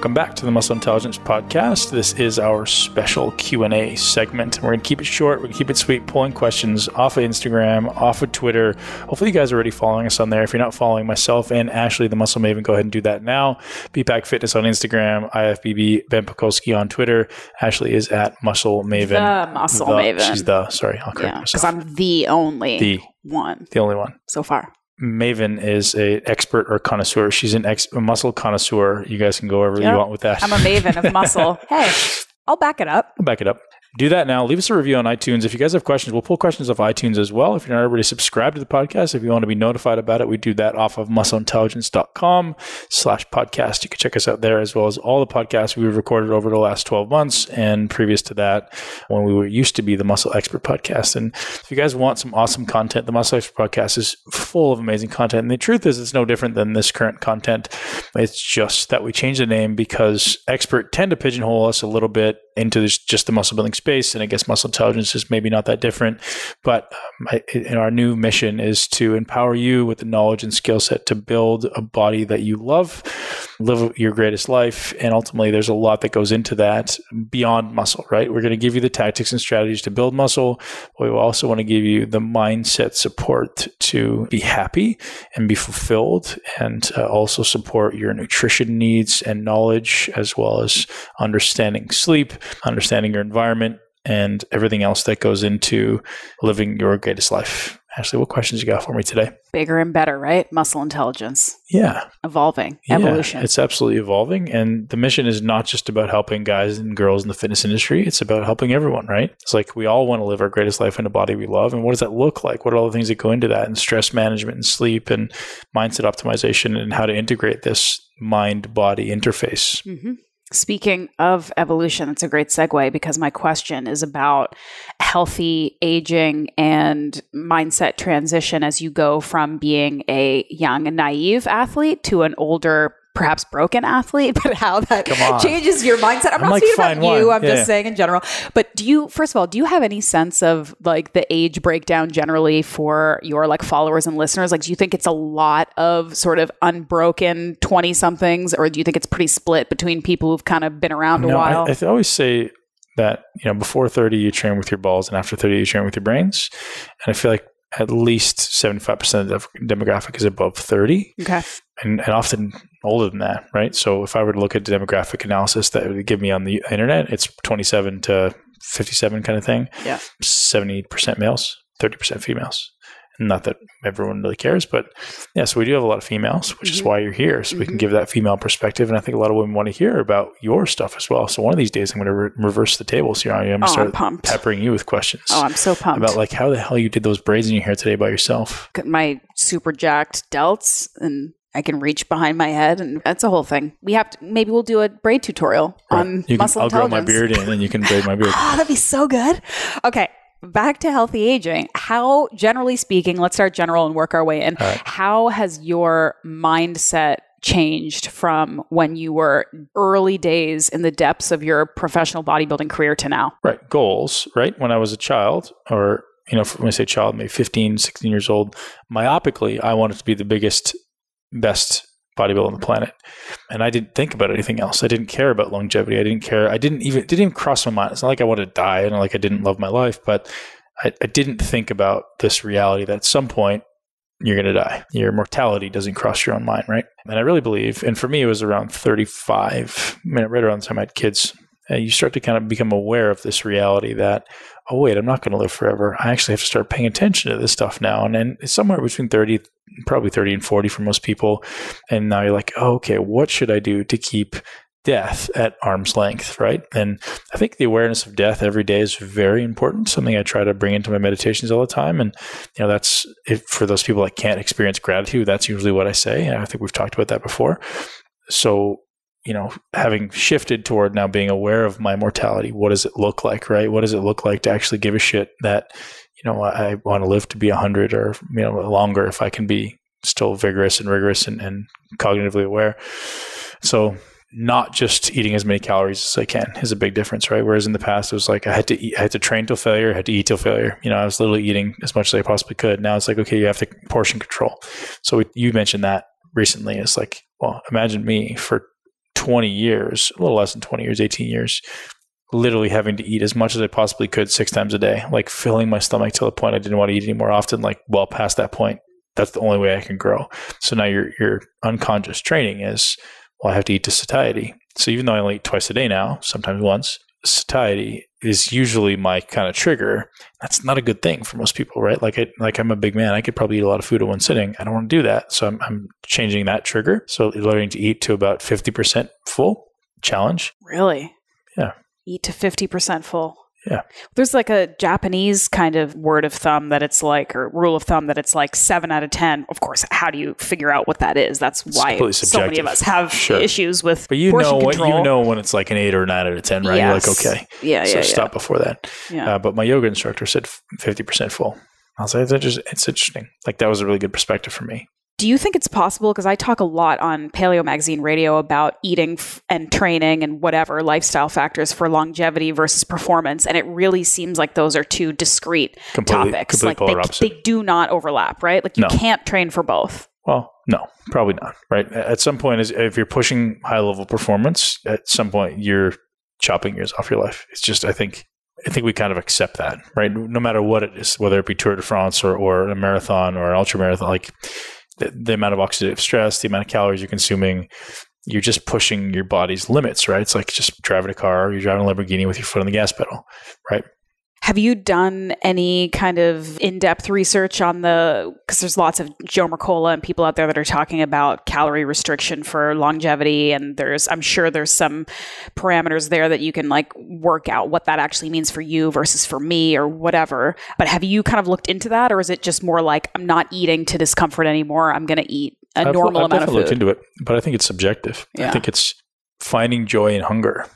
Welcome back to the Muscle Intelligence Podcast. This is our special Q&A segment. We're going to keep it short. We're going to keep it sweet, pulling questions off of Instagram, off of Twitter. Hopefully you guys are already following us on there. If you're not following myself and Ashleigh, the Muscle Maven, go ahead and do that now. BPak Fitness on Instagram, IFBB, Ben Pakulski on Twitter. Ashleigh is at Muscle Maven. The Muscle The- Maven. She's the, sorry, I'll correct yeah, because. I'm the only The, one the only one. so far. Maven is a expert or connoisseur. She's an ex- a muscle connoisseur. You guys can go wherever Yep. you want with that. I'm a maven of muscle. hey, I'll back it up. I'll back it up. Do that now. Leave us a review on iTunes. If you guys have questions, we'll pull questions off iTunes as well. If you're not already subscribed to the podcast, if you want to be notified about it, we do that off of muscleintelligence.com slash podcast. You can check us out there as well as all the podcasts we've recorded over the last 12 months and previous to that when we were used to be the Muscle Expert Podcast. And if you guys want some awesome content, the Muscle Expert Podcast is full of amazing content. And the truth is it's no different than this current content. It's just that we changed the name because expert tend to pigeonhole us a little bit into this, just the muscle building space. And I guess muscle intelligence is maybe not that different. But um, I, and our new mission is to empower you with the knowledge and skill set to build a body that you love, live your greatest life. And ultimately, there's a lot that goes into that beyond muscle, right? We're going to give you the tactics and strategies to build muscle. We also want to give you the mindset support to be happy and be fulfilled and uh, also support your nutrition needs and knowledge as well as understanding sleep, understanding your environment and everything else that goes into living your greatest life. Ashleigh, what questions you got for me today? Bigger and better, right? Muscle intelligence, Yeah, evolving, yeah, evolution. It's absolutely evolving. And the mission is not just about helping guys and girls in the fitness industry. It's about helping everyone, right? It's like we all want to live our greatest life in a body we love. And what does that look like? What are all the things that go into that? And stress management and sleep and mindset optimization and how to integrate this mind body interface. hmm Speaking of evolution, that's a great segue because my question is about healthy aging and mindset transition as you go from being a young, and naive athlete to an older, perhaps broken athlete, but how that changes your mindset. I'm, I'm not like speaking about you. I'm Yeah, just yeah. saying in general. But do you, first of all, do you have any sense of like the age breakdown generally for your like followers and listeners? Like, do you think it's a lot of sort of unbroken 20 somethings, or do you think it's pretty split between people who've kind of been around a while? I, I always say that you know before 30 you train with your balls and after 30 you train with your brains and i feel like at least 75% of the demographic is above 30 okay. and, and often older than that right so if i were to look at the demographic analysis that would give me on the internet it's 27 to 57 kind of thing Yeah. 70% males 30% females not that everyone really cares, but yeah, so we do have a lot of females, which is Mhm. why you're here. So we can Mhm. give that female perspective. And I think a lot of women want to hear about your stuff as well. So one of these days, I'm going to re- reverse the tables here. I'm going to Oh, start pumped. peppering you with questions Oh, I'm so pumped. about like how the hell you did those braids in your hair today by yourself. my super jacked delts and I can reach behind my head and that's a whole thing. We have to maybe we'll do a braid tutorial on you can, muscle I'll grow my beard in and you can braid my beard. Oh, that'd be so good. Okay. Back to healthy aging. How, generally speaking, let's start general and work our way in. Right. How has your mindset changed from when you were early days in the depths of your professional bodybuilding career to now? Right. Goals, right? When I was a child, or, you know, when I say child, maybe 15, 16 years old, myopically, I wanted to be the biggest, best bodybuilder on the planet. And I didn't think about anything else. I didn't care about longevity. I didn't care. I didn't even, didn't even cross my mind. It's not like I wanted to die and like I didn't love my life, but I, I didn't think about this reality that at some point you're going to die. Your mortality doesn't cross your own mind, right? And I really believe, and for me, it was around 35, I mean, right around the time I had kids, uh, you start to kind of become aware of this reality that, oh, wait, I'm not going to live forever. I actually have to start paying attention to this stuff now. And then it's somewhere between 30, probably 30 and 40 for most people. And now you're like, oh, okay, what should I do to keep death at arm's length, right? And I think the awareness of death every day is very important. Something I try to bring into my meditations all the time. And you know, that's if for those people that can't experience gratitude, that's usually what I say. I think we've talked about that before. So, you know, having shifted toward now being aware of my mortality, what does it look like, right? What does it look like to actually give a shit that, you know, I, I want to live to be 100 or, you know, longer if I can be still vigorous and rigorous and, and cognitively aware. So, not just eating as many calories as I can is a big difference, right? Whereas in the past, it was like I had to eat, I had to train till failure, I had to eat till failure. You know, I was literally eating as much as I possibly could. Now it's like, okay, you have to portion control. So we, you mentioned that recently. It's like, well, imagine me for 20 years, a little less than 20 years, 18 years, literally having to eat as much as I possibly could six times a day, like filling my stomach to the point I didn't want to eat anymore often, like well past that point. That's the only way I can grow. So now your your unconscious training is, well, I have to eat to satiety. So even though I only eat twice a day now, sometimes once, satiety is usually my kind of trigger. That's not a good thing for most people, right? Like, I, like I'm a big man. I could probably eat a lot of food at one sitting. I don't want to do that. So I'm, I'm changing that trigger. So learning to eat to about 50% full challenge. Really? Yeah. Eat to 50% full. Yeah. There's like a Japanese kind of word of thumb that it's like, or rule of thumb that it's like seven out of 10. Of course, how do you figure out what that is? That's It's why so many of us have Sure. issues with But you know what you know when it's like an eight or nine out of ten, right? Yes. You're like, okay, Yeah, so yeah, stop before that. yeah. Uh, but my yoga instructor said fifty percent full. I was like, that's just it's interesting. Like that was a really good perspective for me. Do you think it's possible? Because I talk a lot on Paleo Magazine Radio about eating f- and training and whatever lifestyle factors for longevity versus performance, and it really seems like those are two discrete Completely, topics. completely Like they, they do not overlap, right? Like you No. can't train for both. Well, no, probably not. Right. At some point, is if you're pushing high level performance, at some point you're chopping years off your life. It's just I think I think we kind of accept that, right? No matter what it is, whether it be Tour de France or, or a marathon or an ultra marathon, like the, the amount of oxidative stress, the amount of calories you're consuming, you're just pushing your body's limits, right? It's like just driving a car, you're driving a Lamborghini with your foot on the gas pedal, right? Have you done any kind of in depth research on the? Because there's lots of Joe Mercola and people out there that are talking about calorie restriction for longevity, and there's I'm sure there's some parameters there that you can like work out what that actually means for you versus for me or whatever. But have you kind of looked into that, or is it just more like I'm not eating to discomfort anymore? I'm going to eat a I've- normal I've amount of food. looked into it, but I think it's subjective. Yeah. I think it's finding joy in hunger.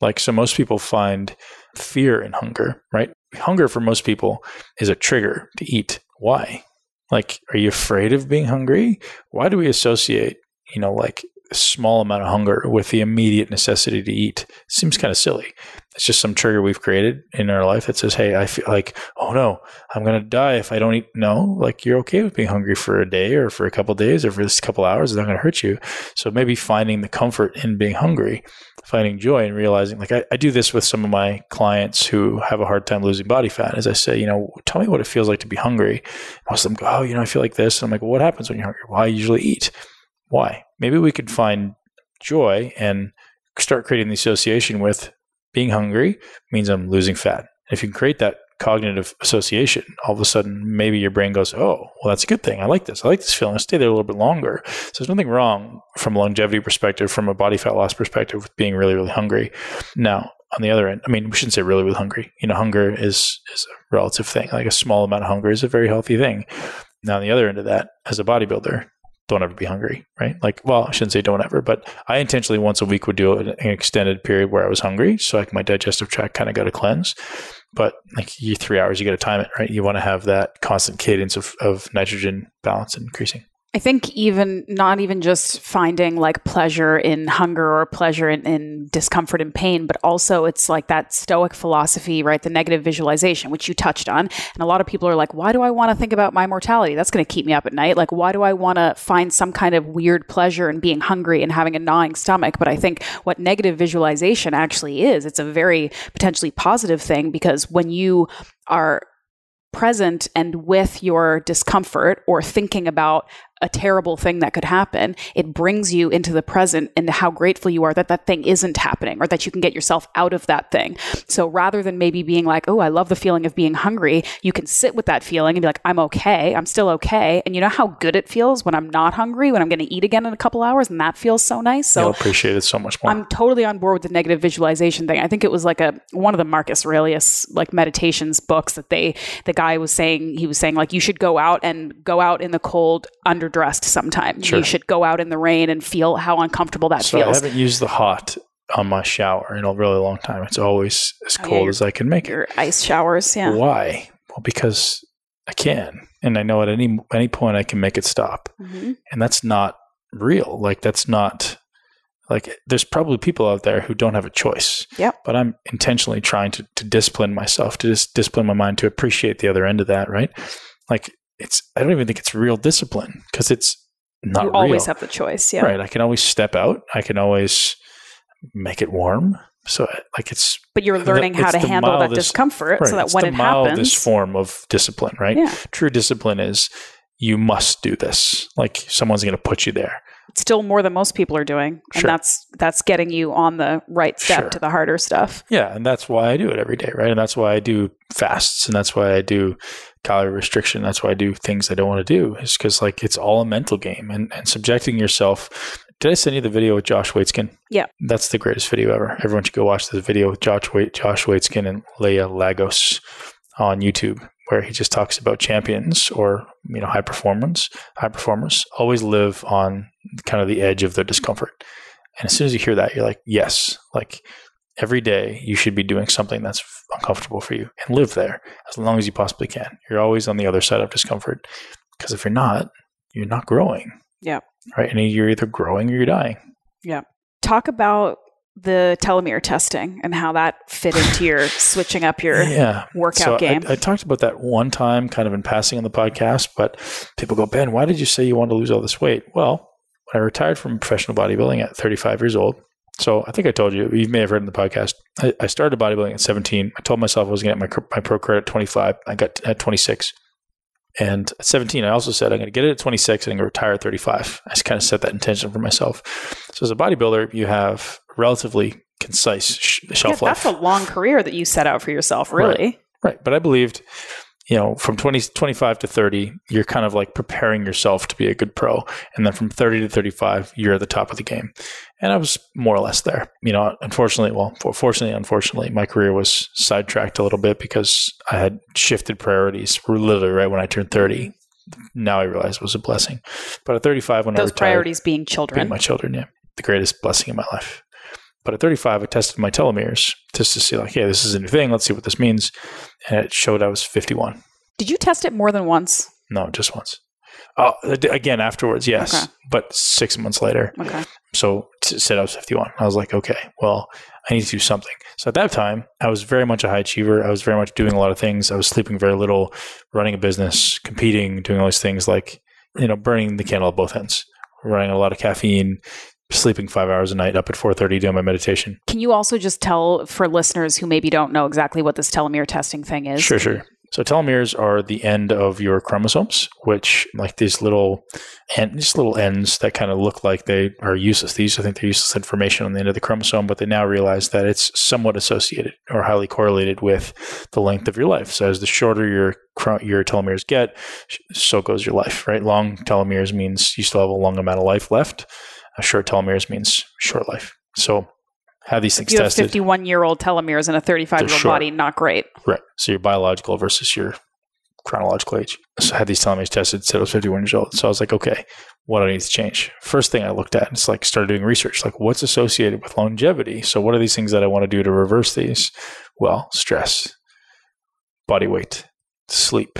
Like so, most people find fear in hunger, right? Hunger for most people is a trigger to eat. Why? Like, are you afraid of being hungry? Why do we associate, you know, like a small amount of hunger with the immediate necessity to eat? Seems kind of silly. It's just some trigger we've created in our life that says, "Hey, I feel like, oh no, I'm gonna die if I don't eat." No, like you're okay with being hungry for a day or for a couple days or for this couple hours. It's not gonna hurt you. So maybe finding the comfort in being hungry, finding joy and realizing, like I, I do this with some of my clients who have a hard time losing body fat. As I say, you know, tell me what it feels like to be hungry. Most of them go, oh, you know, I feel like this. And I'm like, well, what happens when you're hungry? Well, I usually eat. Why? Maybe we could find joy and start creating the association with being hungry means I'm losing fat. If you can create that cognitive association, all of a sudden maybe your brain goes, oh, well, that's a good thing. I like this. I like this feeling. I'll stay there a little bit longer. So there's nothing wrong from a longevity perspective, from a body fat loss perspective, with being really, really hungry. Now, on the other end, I mean, we shouldn't say really, really hungry. You know, hunger is is a relative thing. Like a small amount of hunger is a very healthy thing. Now, on the other end of that, as a bodybuilder, don't ever be hungry, right? Like, well, I shouldn't say don't ever, but I intentionally once a week would do an extended period where I was hungry, so like my digestive tract kind of got a cleanse. But like you three hours, you got to time it, right? You want to have that constant cadence of, of nitrogen balance increasing. I think even not even just finding like pleasure in hunger or pleasure in, in discomfort and pain, but also it's like that stoic philosophy, right? The negative visualization, which you touched on. And a lot of people are like, why do I want to think about my mortality? That's going to keep me up at night. Like, why do I want to find some kind of weird pleasure in being hungry and having a gnawing stomach? But I think what negative visualization actually is, it's a very potentially positive thing because when you are present and with your discomfort or thinking about a terrible thing that could happen, it brings you into the present and how grateful you are that that thing isn't happening or that you can get yourself out of that thing. So rather than maybe being like, oh, I love the feeling of being hungry, you can sit with that feeling and be like, I'm okay. I'm still okay. And you know how good it feels when I'm not hungry, when I'm going to eat again in a couple hours, and that feels so nice. So You'll appreciate it so much more. I'm totally on board with the negative visualization thing. I think it was like a one of the Marcus Aurelius like meditations books that they the guy was saying he was saying like you should go out and go out in the cold underdressed sometime. Sure. You should go out in the rain and feel how uncomfortable that so I haven't used the hot on my shower in a really long time. It's always as Oh, yeah, cold as I can make it. Your ice showers, yeah. Why? Well, because I can, and I know at any any point I can make it stop, Mhm. and that's not real. Like that's not like there's probably people out there who don't have a choice. Yep. But I'm intentionally trying to to discipline myself, to just discipline my mind to appreciate the other end of that. Right? Like it's I don't even think it's real discipline because it's not you real. always have the choice. Yeah. Right. I can always step out. I can always make it warm. So uh, like it's But you're The- learning how to the handle that mildest- discomfort so that when the it happens. form of discipline, right? Yeah. True discipline is you must do this. Like someone's going to put you there. Still more than most people are doing. And Sure. that's that's getting you on the right step Sure. to the harder stuff. Yeah, and that's why I do it every day, right? And that's why I do fasts, and that's why I do calorie restriction. That's why I do things I don't want to do. Is because like it's all a mental game, and and subjecting yourself. Did I send you the video with Josh Waitzkin? Yeah. that's the greatest video ever. Everyone should go watch this video with Josh Wait, Josh Waitzkin and Leia Lagos on YouTube, where he just talks about champions or you know high performance, high performers always live on kind of the edge of their discomfort. And as soon as you hear that, you're like, yes, like every day you should be doing something that's uncomfortable for you and live there as long as you possibly can. You're always on the other side of discomfort because if you're not, you're not growing. Yeah. Right. And you're either growing or you're dying. Yeah. Talk about the telomere testing and how that fit into your switching up your yeah. workout So I- game. I, talked about that one time kind of in passing on the podcast, but people go, Ben, why did you say you wanted to lose all this weight? Well, when I retired from professional bodybuilding at 35 years old, so I think I told you, you may have heard in the podcast, I, I started bodybuilding at 17. I told myself I was going to get my, my pro credit at 25. I got at 26. And at 17, I also said I'm going to get it at 26 and I'm going to retire at 35. I just kind of set that intention for myself. So as a bodybuilder, you have relatively concise sh- Yeah, shelf life. that's a long career that you set out for yourself, really. Right. But I believed, you know, from 20, 25 to 30, you're kind of like preparing yourself to be a good pro. And then from 30 to 35, you're at the top of the game. And I was more or less there. You know, unfortunately, well, fortunately, unfortunately, my career was sidetracked a little bit because I had shifted priorities literally right when I turned 30. Mm-hmm. Now I realize it was a blessing. But at 35, when I Those retired, priorities being being children. my children, yeah, the greatest blessing in my life. But at 35, I tested my telomeres just to see, like, hey, this is a new thing. Let's see what this means. And it showed I was 51. Did you test it more than once? No, just once. Oh, uh, again, afterwards, yes. Okay. But six months later. Okay. So said I was 51. I was like, okay, well, I need to do something. So at that time, I was very much a high achiever. I was very much doing a lot of things. I was sleeping very little, running a business, competing, doing all these things like, you know, burning the candle at both ends, running a lot of caffeine, sleeping five hours a night, up at 4.30 doing my meditation. Can you also just tell for listeners who maybe don't know exactly what this telomere testing thing is? Sure, sure. So telomeres are the end of your chromosomes, which like these little and just little ends that kind of look like they are useless. These I think they're useless information on the end of the chromosome, but they now realize that it's somewhat associated or highly correlated with the length of your life. So as the shorter your your telomeres get, so goes your life. Right? Long telomeres means you still have a long amount of life left. Short telomeres means short life. So have these things You have tested. 51 year old telomeres in a 35 year old body, not great. Right. So your biological versus your chronological age. So I had these telomeres tested, said I was 51 years old. So I was like, okay, what do I need to change? First thing I looked at is like started doing research, like what's associated with longevity? So what are these things that I want to do to reverse these? Well, stress, body weight, sleep,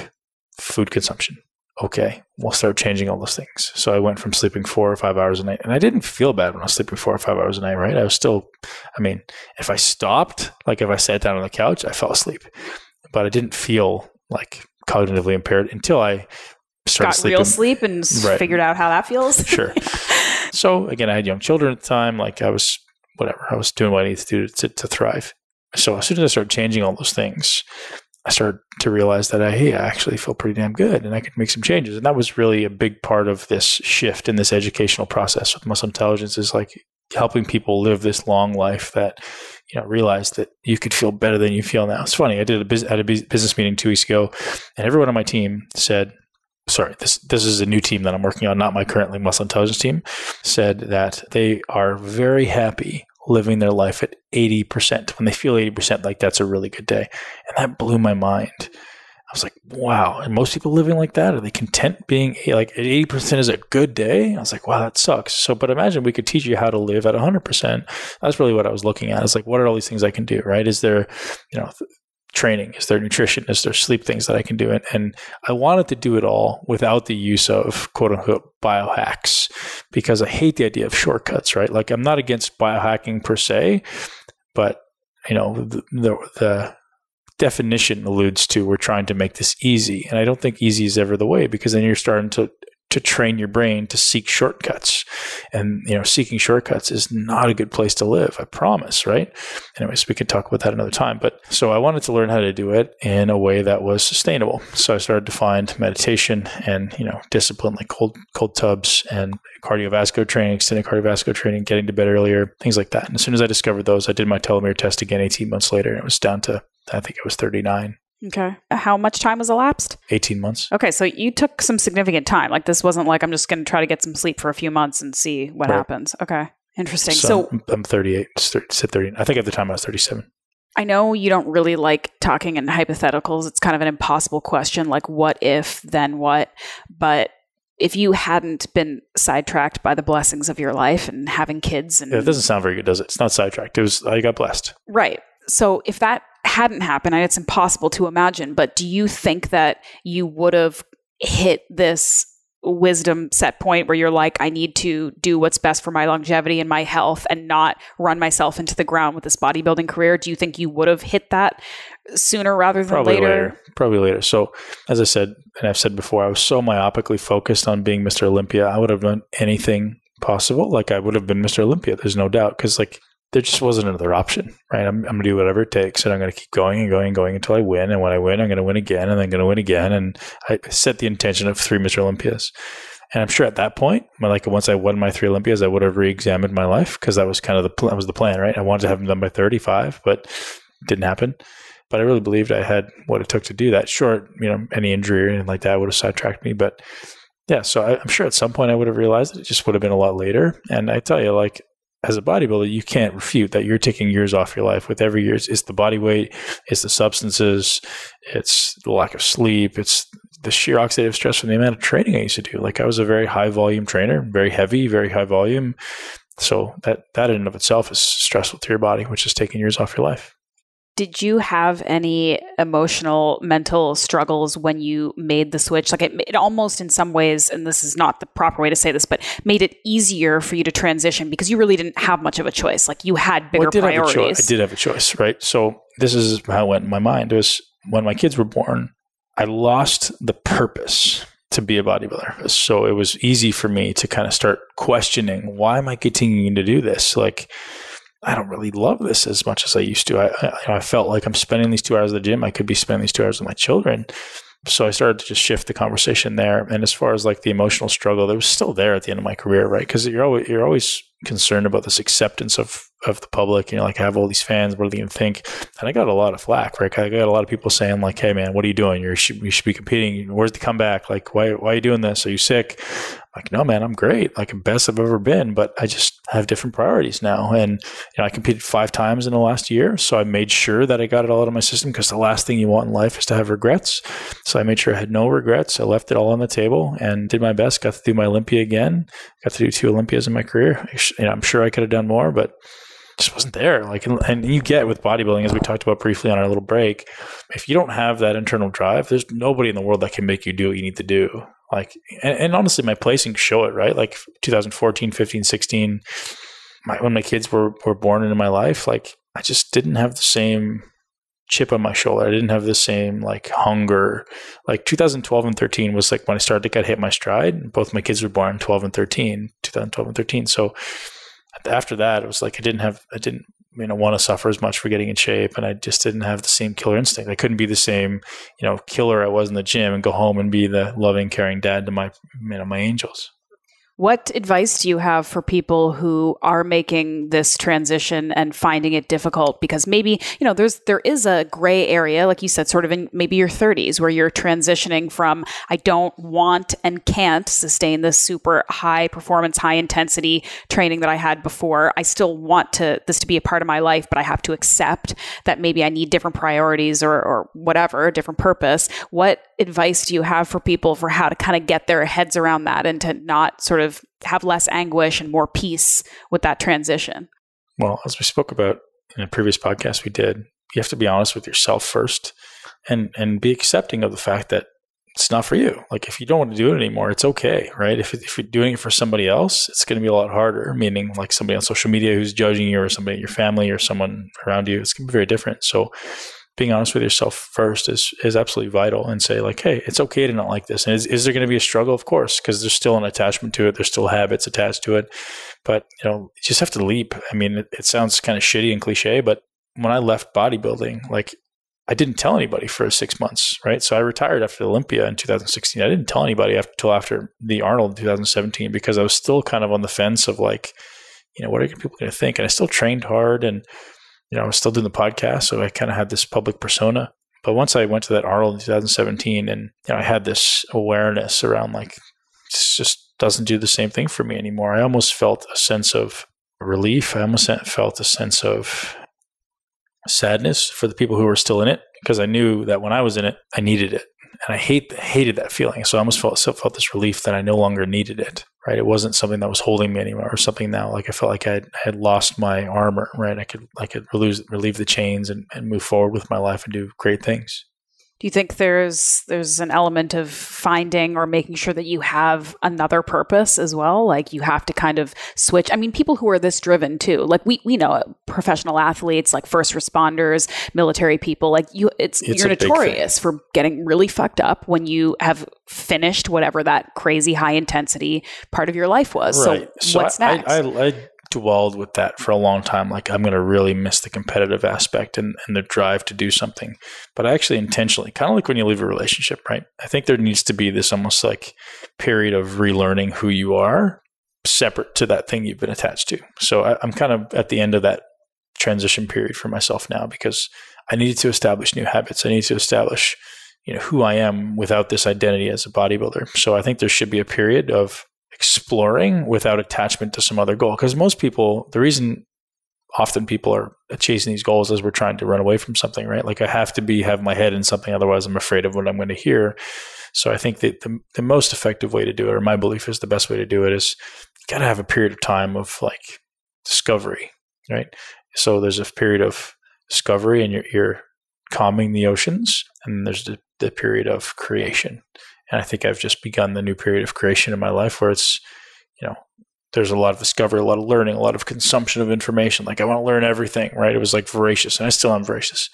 food consumption. Okay, we'll start changing all those things. So I went from sleeping four or five hours a night, and I didn't feel bad when I was sleeping four or five hours a night, right? I was still, I mean, if I stopped, like if I sat down on the couch, I fell asleep, but I didn't feel like cognitively impaired until I started Got sleeping. real sleep and Right. figured out how that feels. Sure. so again, I had young children at the time. Like I was, whatever, I was doing what I needed to do to, to thrive. So as soon as I started changing all those things, I started to realize that I, hey, I actually feel pretty damn good and I could make some changes. And that was really a big part of this shift in this educational process with muscle intelligence is like helping people live this long life that, you know, realize that you could feel better than you feel now. It's funny. I did a bus- at a business meeting two weeks ago and everyone on my team said, sorry, this this is a new team that I'm working on, not my currently muscle intelligence team, said that they are very happy living their life at 80%. When they feel 80%, like that's a really good day. And that blew my mind. I was like, wow. And most people living like that, are they content being like 80% is a good day? I was like, wow, that sucks. So, but imagine we could teach you how to live at 100%. That's really what I was looking at. It's like, what are all these things I can do, right? Is there, you know, training? Is there nutrition? Is there sleep things that I can do? And, and I wanted to do it all without the use of quote unquote biohacks because I hate the idea of shortcuts, right? Like I'm not against biohacking per se, but you know, the, the, the definition alludes to we're trying to make this easy. And I don't think easy is ever the way because then you're starting to to train your brain to seek shortcuts. And, you know, seeking shortcuts is not a good place to live, I promise, right? Anyways, we could talk about that another time. But so I wanted to learn how to do it in a way that was sustainable. So I started to find meditation and, you know, discipline like cold, cold tubs and cardiovascular training, extended cardiovascular training, getting to bed earlier, things like that. And as soon as I discovered those, I did my telomere test again 18 months later and it was down to, I think it was 39. Okay. How much time has elapsed? 18 months. Okay, so you took some significant time. Like this wasn't like I'm just going to try to get some sleep for a few months and see what Right. happens. Okay. Interesting. So, So, I'm- I'm 38, said 30. I think at the time I was 37. I know you don't really like talking in hypotheticals. It's kind of an impossible question like what if, then what? But if you hadn't been sidetracked by the blessings of your life and having kids and Yeah, it doesn't sound very good, does it? It's not sidetracked. It was, I got blessed. Right. So if that hadn't happened, and it's impossible to imagine, but do you think that you would have hit this wisdom set point where you're like, I need to do what's best for my longevity and my health and not run myself into the ground with this bodybuilding career? Do you think you would have hit that sooner rather than Probably later? later. Probably later. So, as I said, and I've said before, I was so myopically focused on being Mr. Olympia. I would have done anything possible. Like I would have been Mr. Olympia. There's no doubt. Because like there just wasn't another option, right? I'm, I'm going to do whatever it takes, and I'm going to keep going and going and going until I win. And when I win, I'm going to win again, and I'm going to win again. And I set the intention of three Mr. Olympias. And I'm sure at that point, when, like once I won my three Olympias, I would have re-examined my life because that was kind of the that was the plan, right? I wanted to have them done by 35, but didn't happen. But I really believed I had what it took to do that. Short, you know, any injury or anything like that would have sidetracked me. But yeah, so I, I'm sure at some point I would have realized it. It just would have been a lot later. And I tell you, like as a bodybuilder, you can't refute that you're taking years off your life with every year. It's, the body weight, it's the substances, it's the lack of sleep, it's the sheer oxidative stress from the amount of training I used to do. Like I was a very high volume trainer, very heavy, very high volume. So that that in and of itself is stressful to your body, which is taking years off your life. Did you have any emotional, mental struggles when you made the switch? Like it, it almost, in some ways, and this is not the proper way to say this, but made it easier for you to transition because you really didn't have much of a choice. Like you had bigger Well, I did priorities. Have a choice. I did have a choice, right? So this is how it went in my mind. It was when my kids were born, I lost the purpose to be a bodybuilder. So it was easy for me to kind of start questioning why am I continuing to do this? Like I don't really love this as much as I used to. I, I, I felt like I'm spending these two hours at the gym. I could be spending these two hours with my children. So I started to just shift the conversation there. And as far as like the emotional struggle, that was still there at the end of my career, right? Because you're always you're always concerned about this acceptance of of the public. You know, like I have all these fans. What do they even think? And I got a lot of flack, right? I got a lot of people saying like, "Hey, man, what are you doing? You're, you should be competing. Where's the comeback? Like, why why are you doing this? Are you sick?" I'm like, no, man, I'm great. Like, best I've ever been. But I just have different priorities now. And you know, I competed five times in the last year, so I made sure that I got it all out of my system because the last thing you want in life is to have regrets. So I made sure I had no regrets. I left it all on the table and did my best. Got to do my Olympia again. Got to do two Olympias in my career. You know, I'm sure I could have done more, but just wasn't there. Like, and you get with bodybuilding, as we talked about briefly on our little break, if you don't have that internal drive, there's nobody in the world that can make you do what you need to do. Like, and, and honestly, my placings show it, right? Like 2014, 15, 16, my, when my kids were, were born into my life, like I just didn't have the same chip on my shoulder. I didn't have the same like hunger. Like 2012 and 13 was like when I started to get hit my stride. Both my kids were born 12 and 13, 2012 and 13. So after that, it was like I didn't have, I didn't, you know, want to suffer as much for getting in shape, and I just didn't have the same killer instinct. I couldn't be the same, you know, killer I was in the gym and go home and be the loving, caring dad to my, you know, my angels. What advice do you have for people who are making this transition and finding it difficult? Because maybe, you know, there's there is a gray area, like you said, sort of in maybe your 30s, where you're transitioning from I don't want and can't sustain this super high performance, high intensity training that I had before. I still want to this to be a part of my life, but I have to accept that maybe I need different priorities or or whatever, a different purpose. What advice do you have for people for how to kind of get their heads around that and to not sort of have less anguish and more peace with that transition? Well, as we spoke about in a previous podcast we did, you have to be honest with yourself first and and be accepting of the fact that it's not for you. Like if you don't want to do it anymore, it's okay, right? If if you're doing it for somebody else, it's going to be a lot harder. Meaning, like somebody on social media who's judging you, or somebody in your family, or someone around you, it's going to be very different. So, being honest with yourself first is is absolutely vital and say like hey it's okay to not like this and is, is there going to be a struggle of course because there's still an attachment to it there's still habits attached to it but you know you just have to leap i mean it, it sounds kind of shitty and cliche but when i left bodybuilding like I didn't tell anybody for six months, right? So I retired after Olympia in 2016. I didn't tell anybody until after the Arnold in 2017 because I was still kind of on the fence of like, you know, what are people going to think? And I still trained hard and, you know, I was still doing the podcast. So I kind of had this public persona. But once I went to that Arnold in 2017 and, you know, I had this awareness around like, this just doesn't do the same thing for me anymore. I almost felt a sense of relief. I almost felt a sense of sadness for the people who were still in it because I knew that when I was in it, I needed it, and I hate hated that feeling. So I almost felt felt this relief that I no longer needed it. Right, it wasn't something that was holding me anymore, or something now like I felt like I had, I had lost my armor. Right, I could I could relieve, relieve the chains and, and move forward with my life and do great things do you think there's there's an element of finding or making sure that you have another purpose as well? Like you have to kind of switch. I mean people who are this driven too like we we know professional athletes like first responders military people like you it's, it's you're notorious for getting really fucked up when you have finished whatever that crazy high intensity part of your life was. Right. so, so what's I, next? I, I, I dwelled with that for a long time. Like I'm going to really miss the competitive aspect and, and the drive to do something. But I actually intentionally, kind of like when you leave a relationship, right? I think there needs to be this almost like period of relearning who you are separate to that thing you've been attached to. So I, I'm kind of at the end of that transition period for myself now because I needed to establish new habits. I need to establish, you know, who I am without this identity as a bodybuilder. So I think there should be a period of exploring without attachment to some other goal. Because most people, the reason often people are chasing these goals is we're trying to run away from something, right? Like I have to be have my head in something, otherwise I'm afraid of what I'm going to hear. So I think that the, the most effective way to do it, or my belief is the best way to do it, is got to have a period of time of like discovery, right? So there's a period of discovery, and you're, you're calming the oceans, and there's the, the period of creation. And I think I've just begun the new period of creation in my life where it's, you know, there's a lot of discovery, a lot of learning, a lot of consumption of information. Like I want to learn everything, right? It was like voracious, and I still am voracious.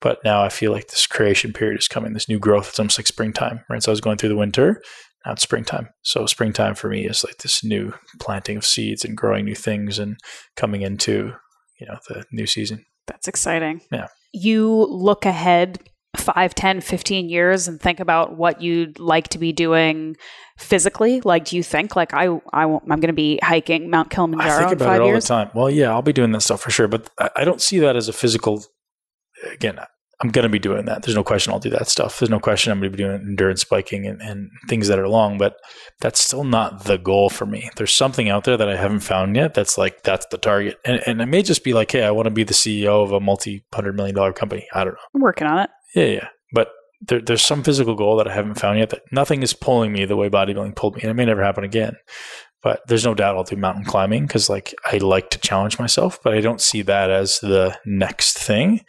But now I feel like this creation period is coming, this new growth. It's almost like springtime, right? So I was going through the winter, now it's springtime. So springtime for me is like this new planting of seeds and growing new things and coming into, you know, the new season. That's exciting. Yeah. You look ahead 5 10 15 years and think about what you'd like to be doing physically? Like do you think like i, I i'm going to be hiking mount kilimanjaro i think about it all years? the time. Well yeah i'll be doing that stuff for sure but I, I don't see that as a physical again i'm going to be doing that. There's no question i'll do that stuff. There's no question i'm going to be doing endurance biking and, and things that are long but that's still not the goal for me. There's something out there that i haven't found yet that's like that's the target. And, and it may just be like hey i want to be the ceo of a multi-hundred million dollar company. I don't know. I'm working on it yeah, yeah. But there, there's some physical goal that I haven't found yet that nothing is pulling me the way bodybuilding pulled me. And it may never happen again. But there's no doubt I'll do mountain climbing because like I like to challenge myself, but I don't see that as the next thing.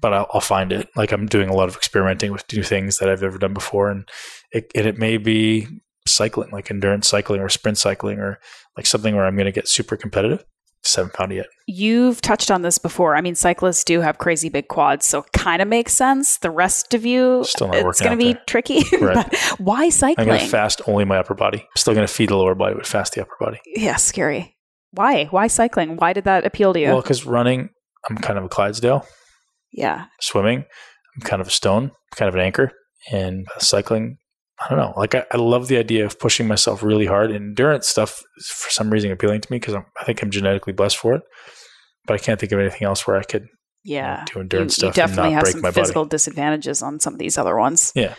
But I'll, I'll find it. Like I'm doing a lot of experimenting with new things that I've never done before, and it, and it may be cycling, like endurance cycling or sprint cycling, or like something where I'm going to get super competitive seven pound yet. You've touched on this before. I mean, cyclists do have crazy big quads, so it kind of makes sense. The rest of you, Still not it's going to be there. tricky. Right. why cycling? I'm going to fast only my upper body. I'm still going to feed the lower body, but fast the upper body. Yeah, scary. Why? Why cycling? Why did that appeal to you? Well, because running, I'm kind of a Clydesdale. Yeah. Swimming, I'm kind of a stone, kind of an anchor. And cycling, I don't know. Like I, I, love the idea of pushing myself really hard. Endurance stuff is for some reason appealing to me because I think I'm genetically blessed for it. But I can't think of anything else where I could yeah do endurance you, stuff. You definitely have some physical body. disadvantages on some of these other ones. Yeah.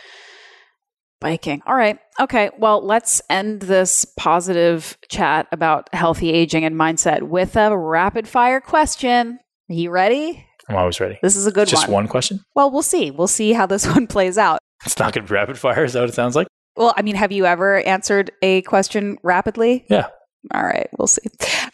Biking. All right. Okay. Well, let's end this positive chat about healthy aging and mindset with a rapid fire question. Are you ready? I'm always ready. This is a good Just one. Just one question? Well, we'll see. We'll see how this one plays out. It's not going to be rapid fire. Is that what it sounds like? Well, I mean, have you ever answered a question rapidly? Yeah. All right, we'll see.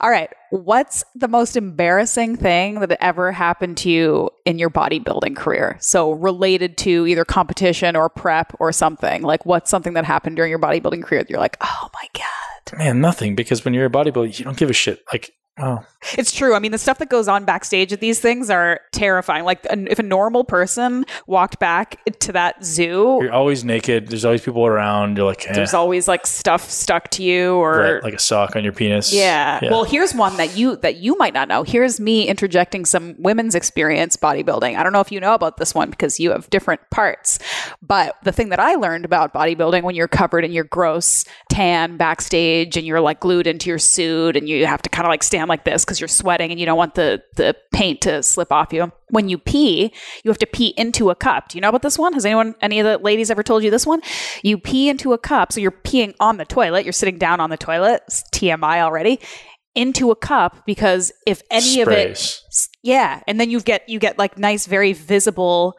All right, what's the most embarrassing thing that ever happened to you in your bodybuilding career? So, related to either competition or prep or something. Like, what's something that happened during your bodybuilding career that you're like, oh my God? Man, nothing. Because when you're a bodybuilder, you don't give a shit. Like, well, It's true. I mean, the stuff that goes on backstage at these things are terrifying. Like, if a normal person walked back to that zoo, You're always naked. There's always people around. You're like, eh, there's always like stuff stuck to you, or right, like a sock on your penis. yeah. Well, here's one that you that you might not know. Here's me interjecting some women's experience bodybuilding. I don't know if you know about this one because you have different parts. But the thing that I learned about bodybuilding when you're covered in your gross tan backstage and you're like glued into your suit and you have to kind of like stand like this because you're sweating and you don't want the the paint to slip off you. When you pee, you have to pee into a cup. Do you know about this one? Has anyone any of the ladies ever told you this one? You pee into a cup, so you're peeing on the toilet. You're sitting down on the toilet. It's TMI already into a cup because if any of it yeah and then you get you get like nice very visible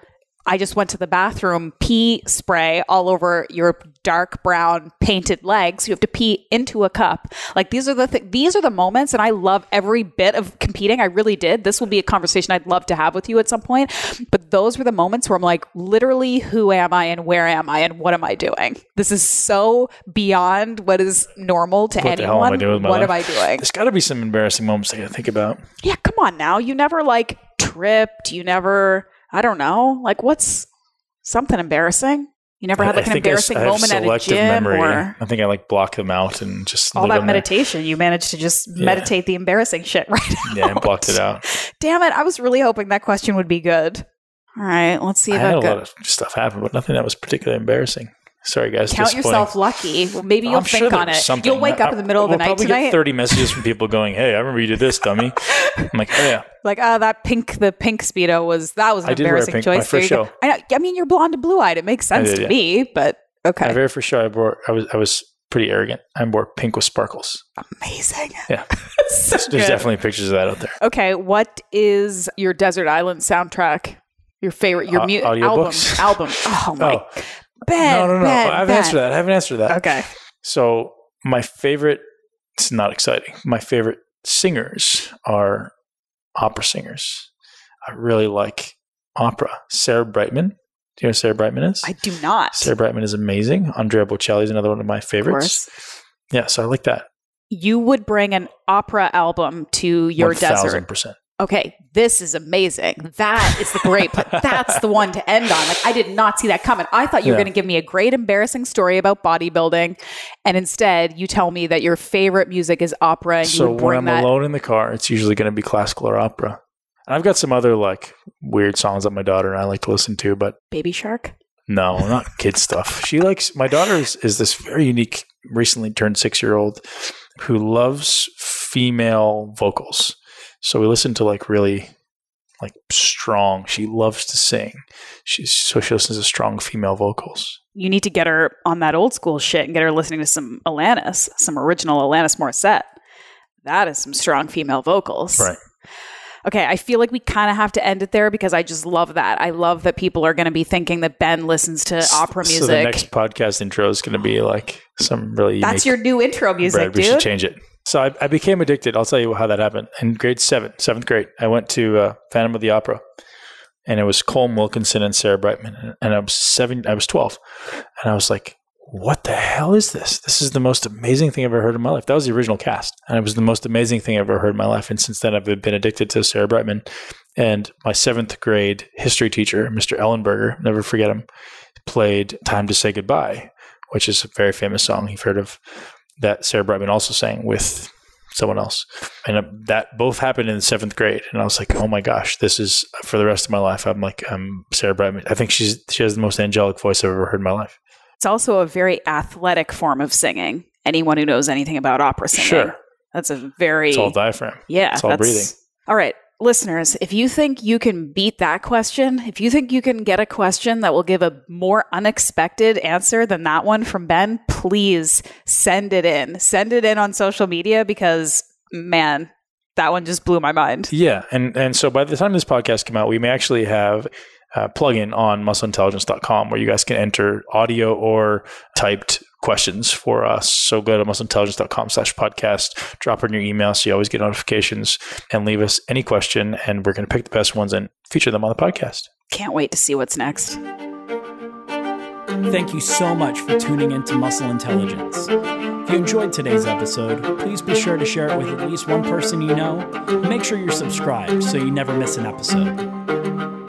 i just went to the bathroom pee spray all over your dark brown painted legs you have to pee into a cup like these are the th- these are the moments and i love every bit of competing i really did this will be a conversation i'd love to have with you at some point but those were the moments where i'm like literally who am i and where am i and what am i doing this is so beyond what is normal to What the hell am I anyone doing with my what life? am i doing There's got to be some embarrassing moments I got to think about. yeah, come on now. You never like tripped. You never, I don't know, like what's something embarrassing? You never had like I an I embarrassing I moment at a gym memory. or I think I like block them out and just all that on there. meditation. You managed to just meditate the embarrassing shit right Yeah, I out. blocked it out. Damn it. I was really hoping that question would be good. All right, let's see I if had I've a got. lot of stuff happen, but nothing that was particularly embarrassing. Sorry, guys. Count yourself lucky. Well, maybe you'll I'm think sure on it. something. You'll wake up in the middle of we'll the night I probably tonight. Get Thirty messages from people going, "Hey, I remember you did this, dummy." I'm like, "Oh yeah, like, ah, that pink, the pink speedo was that was an I embarrassing pink- choice. my first you show. I, know, I mean, you're blonde and blue eyed. It makes sense did, to yeah. me, but okay, my very first show, I wore. I was I was pretty arrogant. I wore pink with sparkles. amazing. Yeah, so there's good. definitely pictures of that out there. Okay, what is your Desert Island soundtrack? Your favorite, your mu- album, album. Oh my, Oh Ben, no, no, no! Ben, I haven't answered that. I haven't answered that. Okay, So my favorite. It's not exciting. My favorite singers are opera singers. I really like opera. Sarah Brightman. Do you know who Sarah Brightman is? I do not. Sarah Brightman is amazing. Andrea Bocelli is another one of my of favorites. course, Yeah, so I like that. you would bring an opera album to your desert. 1000%. Okay, this is amazing. That is the great. But that's the one to end on. Like I did not see that coming. I thought you were Yeah. going to give me a great embarrassing story about bodybuilding, and instead you tell me that your favorite music is opera, and So when I'm that. alone in the car, it's usually going to be classical or opera. And I've got some other like weird songs that my daughter and I like to listen to, but Baby Shark. no, not kid stuff. She likes my daughter is, is this very unique, recently turned six year old who loves female vocals. So we listen to like really like strong. She loves to sing. She's so she listens to strong female vocals. you need to get her on that old school shit and get her listening to some Alanis, some original Alanis Morissette. That is some strong female vocals. Right. Okay, I feel like we kind of have to end it there because I just love that. I love that people are going to be thinking that Ben listens to opera music. So the next podcast intro is going to be like some really That's your new intro music, Brad, we should change it. So I, I became addicted. I'll tell you how that happened. In grade seven, seventh grade, I went to uh, Phantom of the Opera, and it was Colm Wilkinson and Sarah Brightman, and I was seven. I was twelve, and I was like, "What the hell is this? This is the most amazing thing I've ever heard in my life." That was the original cast, and it was the most amazing thing I've ever heard in my life. And since then, I've been addicted to Sarah Brightman. And my seventh grade history teacher, Mr. Ellenberger, never forget him, played "Time to Say Goodbye," which is a very famous song you've heard of that Sarah Brightman also sang with someone else. And uh, that both happened in the seventh grade. And I was like, oh my gosh, this is for the rest of my life. I'm like, I'm Sarah Brightman. I think she's she has the most angelic voice I've ever heard in my life. It's also a very athletic form of singing. Anyone who knows anything about opera singing. Sure. That's a very It's all diaphragm. Yeah, It's all breathing. All right, listeners, if you think you can beat that question, if you think you can get a question that will give a more unexpected answer than that one from Ben, please send it in. Send it in on social media because man, that one just blew my mind. Yeah, and and so by the time this podcast came out, we may actually have a plugin on muscleintelligence.com where you guys can enter audio or typed questions for us. So go to muscleintelligence.com slash podcast, drop in your email so you always get notifications and leave us any question and we're going to pick the best ones and feature them on the podcast. Can't wait to see what's next. Thank you so much for tuning into Muscle Intelligence. If you enjoyed today's episode, please be sure to share it with at least one person you know. Make sure you're subscribed so you never miss an episode.